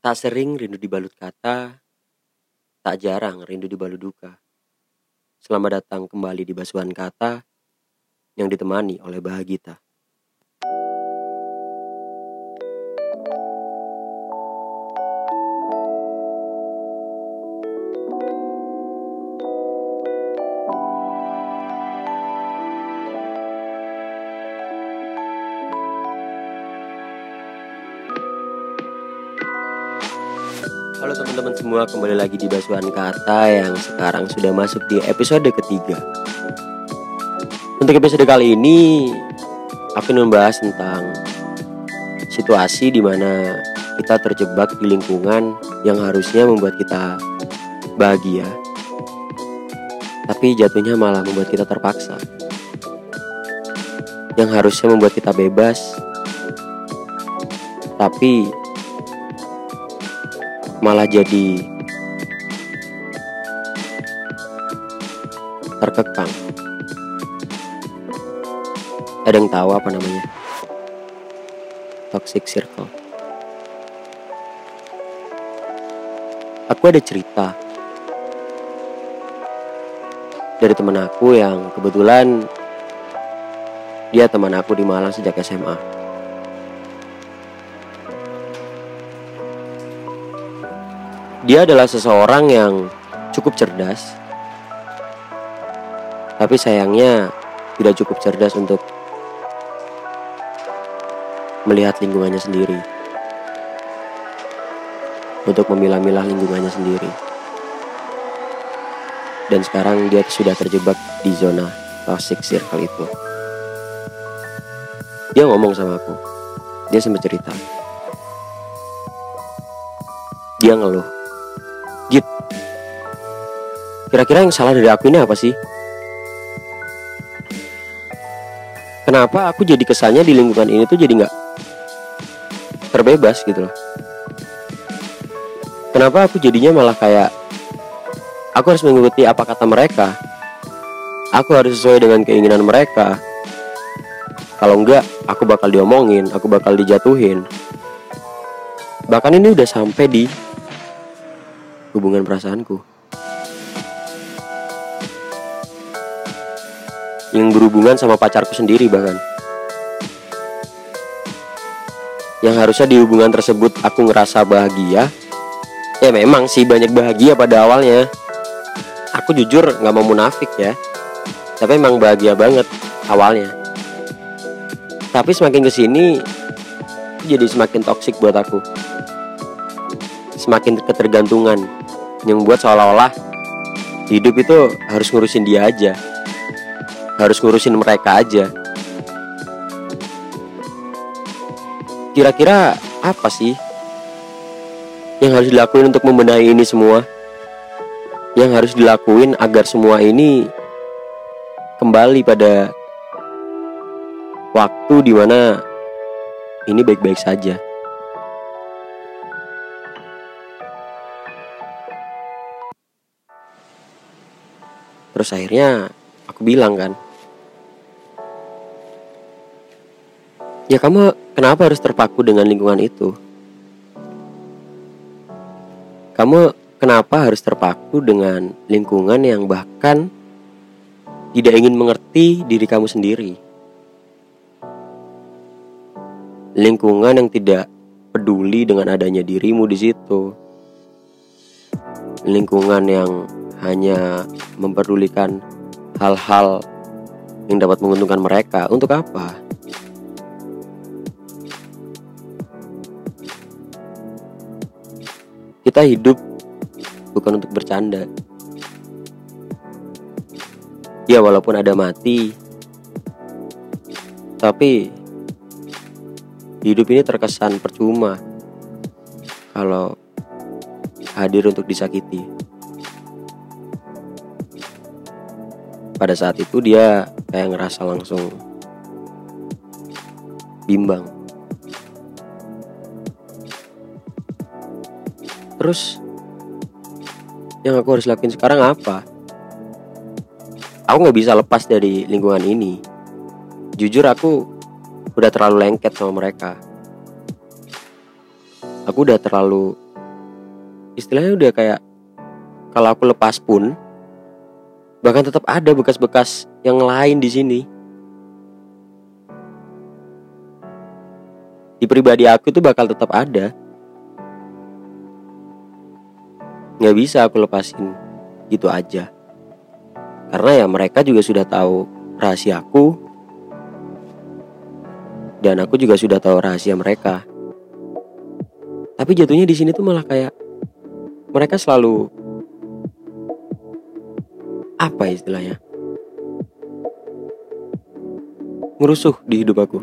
Tak sering rindu dibalut kata, tak jarang rindu dibalut duka. Selamat datang kembali di basuhan kata yang ditemani oleh Bahagita. Halo teman-teman semua, kembali lagi di Basuhan Kata yang sekarang sudah masuk di episode ketiga. Untuk episode kali ini, aku ingin membahas tentang situasi di mana kita terjebak di lingkungan yang harusnya membuat kita bahagia, tapi jatuhnya malah membuat kita terpaksa. Yang harusnya membuat kita bebas, tapi malah jadi terkekang. Ada yang tahu apa namanya? Toxic circle. Aku ada cerita dari teman aku yang kebetulan dia teman aku di Malang sejak SMA. Dia adalah seseorang yang cukup cerdas, tapi sayangnya tidak cukup cerdas untuk melihat lingkungannya sendiri, untuk memilah-milah lingkungannya sendiri. Dan sekarang dia sudah terjebak di zona toxic circle itu. Dia ngomong sama aku, dia sempat cerita. Dia ngeluh Kira-kira yang salah dari aku ini apa sih? Kenapa aku jadi kesannya di lingkungan ini tuh jadi nggak terbebas gitu loh Kenapa aku jadinya malah kayak Aku harus mengikuti apa kata mereka Aku harus sesuai dengan keinginan mereka Kalau enggak, aku bakal diomongin, aku bakal dijatuhin Bahkan ini udah sampai di hubungan perasaanku. Yang berhubungan sama pacarku sendiri bahkan. Yang harusnya di hubungan tersebut aku ngerasa bahagia. Ya memang sih banyak bahagia pada awalnya. Aku jujur nggak mau munafik ya. Tapi emang bahagia banget awalnya. Tapi semakin ke sini jadi semakin toksik buat aku. Semakin ketergantungan yang buat seolah-olah hidup itu harus ngurusin dia aja harus ngurusin mereka aja kira-kira apa sih yang harus dilakuin untuk membenahi ini semua yang harus dilakuin agar semua ini kembali pada waktu di mana ini baik-baik saja. Terus akhirnya aku bilang kan, ya kamu kenapa harus terpaku dengan lingkungan itu? Kamu kenapa harus terpaku dengan lingkungan yang bahkan tidak ingin mengerti diri kamu sendiri? Lingkungan yang tidak peduli dengan adanya dirimu di situ. Lingkungan yang hanya memperdulikan hal-hal yang dapat menguntungkan mereka. Untuk apa? Kita hidup bukan untuk bercanda. Ya walaupun ada mati, tapi hidup ini terkesan percuma kalau hadir untuk disakiti. pada saat itu dia kayak ngerasa langsung bimbang terus yang aku harus lakuin sekarang apa aku nggak bisa lepas dari lingkungan ini jujur aku udah terlalu lengket sama mereka aku udah terlalu istilahnya udah kayak kalau aku lepas pun bahkan tetap ada bekas-bekas yang lain di sini. Di pribadi aku itu bakal tetap ada. Nggak bisa aku lepasin gitu aja. Karena ya mereka juga sudah tahu rahasia aku dan aku juga sudah tahu rahasia mereka. Tapi jatuhnya di sini tuh malah kayak mereka selalu apa istilahnya? Merusuh di hidup aku.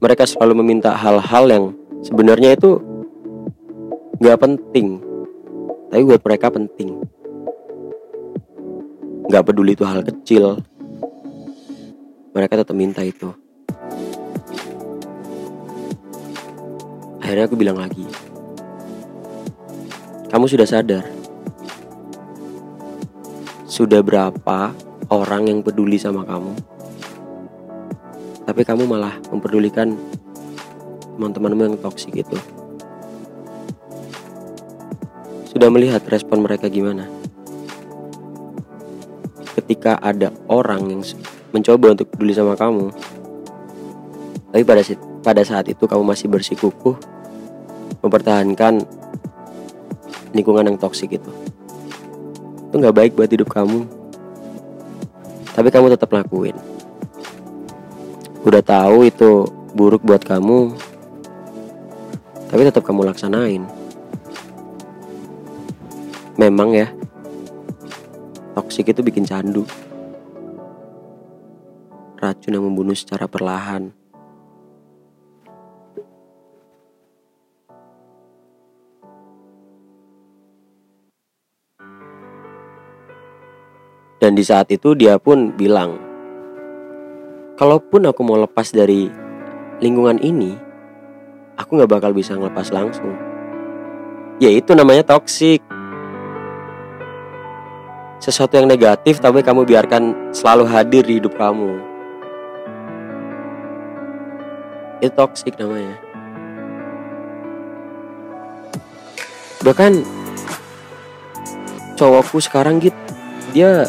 Mereka selalu meminta hal-hal yang sebenarnya itu gak penting, tapi buat mereka penting. Gak peduli itu hal kecil, mereka tetap minta itu. Akhirnya aku bilang lagi, kamu sudah sadar? Sudah berapa orang yang peduli sama kamu? Tapi kamu malah memperdulikan teman-temanmu yang toksik itu. Sudah melihat respon mereka gimana? Ketika ada orang yang mencoba untuk peduli sama kamu, tapi pada pada saat itu kamu masih bersikukuh mempertahankan lingkungan yang toksik itu itu nggak baik buat hidup kamu. Tapi kamu tetap lakuin. Udah tahu itu buruk buat kamu tapi tetap kamu laksanain memang ya toksik itu bikin candu racun yang membunuh secara perlahan Dan di saat itu dia pun bilang, kalaupun aku mau lepas dari lingkungan ini, aku gak bakal bisa ngelepas langsung. Ya itu namanya toksik. Sesuatu yang negatif tapi kamu biarkan selalu hadir di hidup kamu. Itu toksik namanya. Bahkan cowokku sekarang gitu dia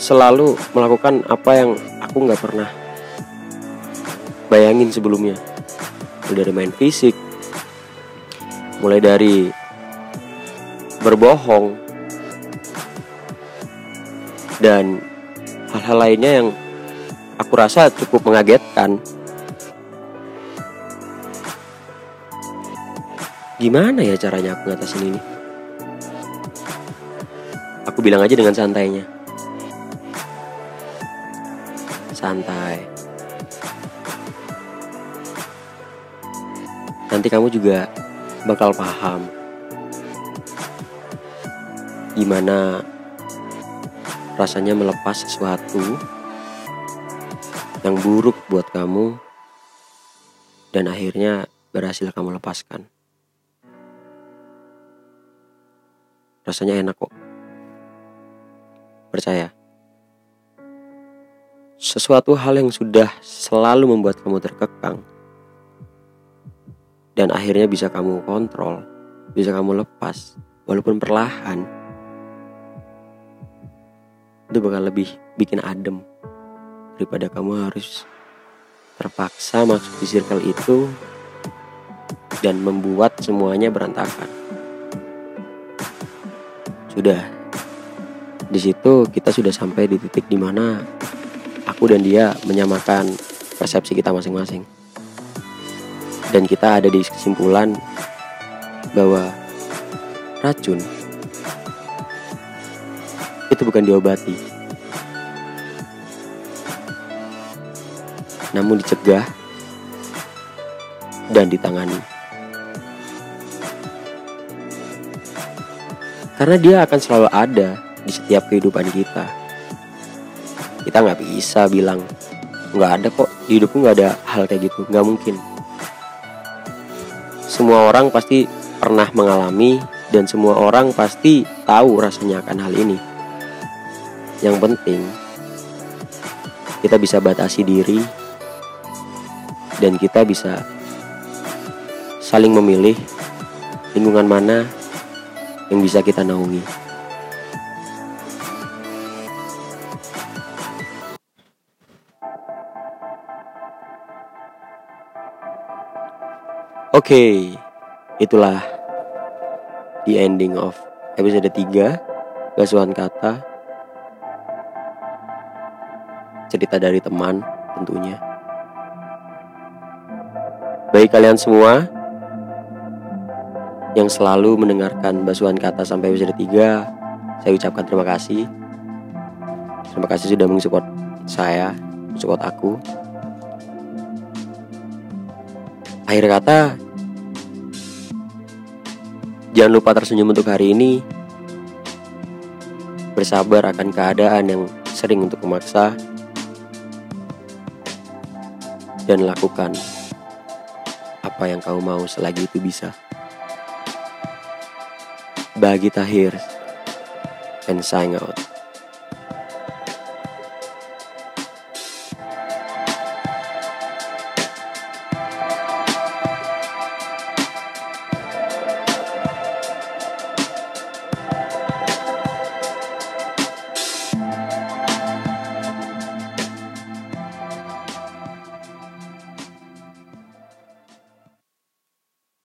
selalu melakukan apa yang aku nggak pernah bayangin sebelumnya mulai dari main fisik mulai dari berbohong. Dan hal-hal lainnya yang aku rasa cukup mengagetkan. Gimana ya caranya aku ngatasin ini? Aku bilang aja dengan santainya. Santai. Nanti kamu juga bakal paham gimana rasanya melepas sesuatu yang buruk buat kamu dan akhirnya berhasil kamu lepaskan. Rasanya enak kok. Percaya sesuatu hal yang sudah selalu membuat kamu terkekang dan akhirnya bisa kamu kontrol, bisa kamu lepas walaupun perlahan. Itu bakal lebih bikin adem daripada kamu harus terpaksa masuk di circle itu dan membuat semuanya berantakan. Sudah di situ kita sudah sampai di titik di mana aku dan dia menyamakan persepsi kita masing-masing. Dan kita ada di kesimpulan bahwa racun itu bukan diobati. Namun dicegah dan ditangani. Karena dia akan selalu ada di setiap kehidupan kita kita nggak bisa bilang nggak ada kok di hidupku nggak ada hal kayak gitu nggak mungkin semua orang pasti pernah mengalami dan semua orang pasti tahu rasanya akan hal ini yang penting kita bisa batasi diri dan kita bisa saling memilih lingkungan mana yang bisa kita naungi. Oke, okay, itulah the ending of episode 3 Gasuhan Kata Cerita dari teman tentunya Bagi kalian semua Yang selalu mendengarkan Basuhan Kata sampai episode 3 Saya ucapkan terima kasih Terima kasih sudah mensupport saya Mensupport aku Akhir kata Jangan lupa tersenyum untuk hari ini. Bersabar akan keadaan yang sering untuk memaksa. Dan lakukan apa yang kau mau selagi itu bisa. Bagi Tahir and sign out.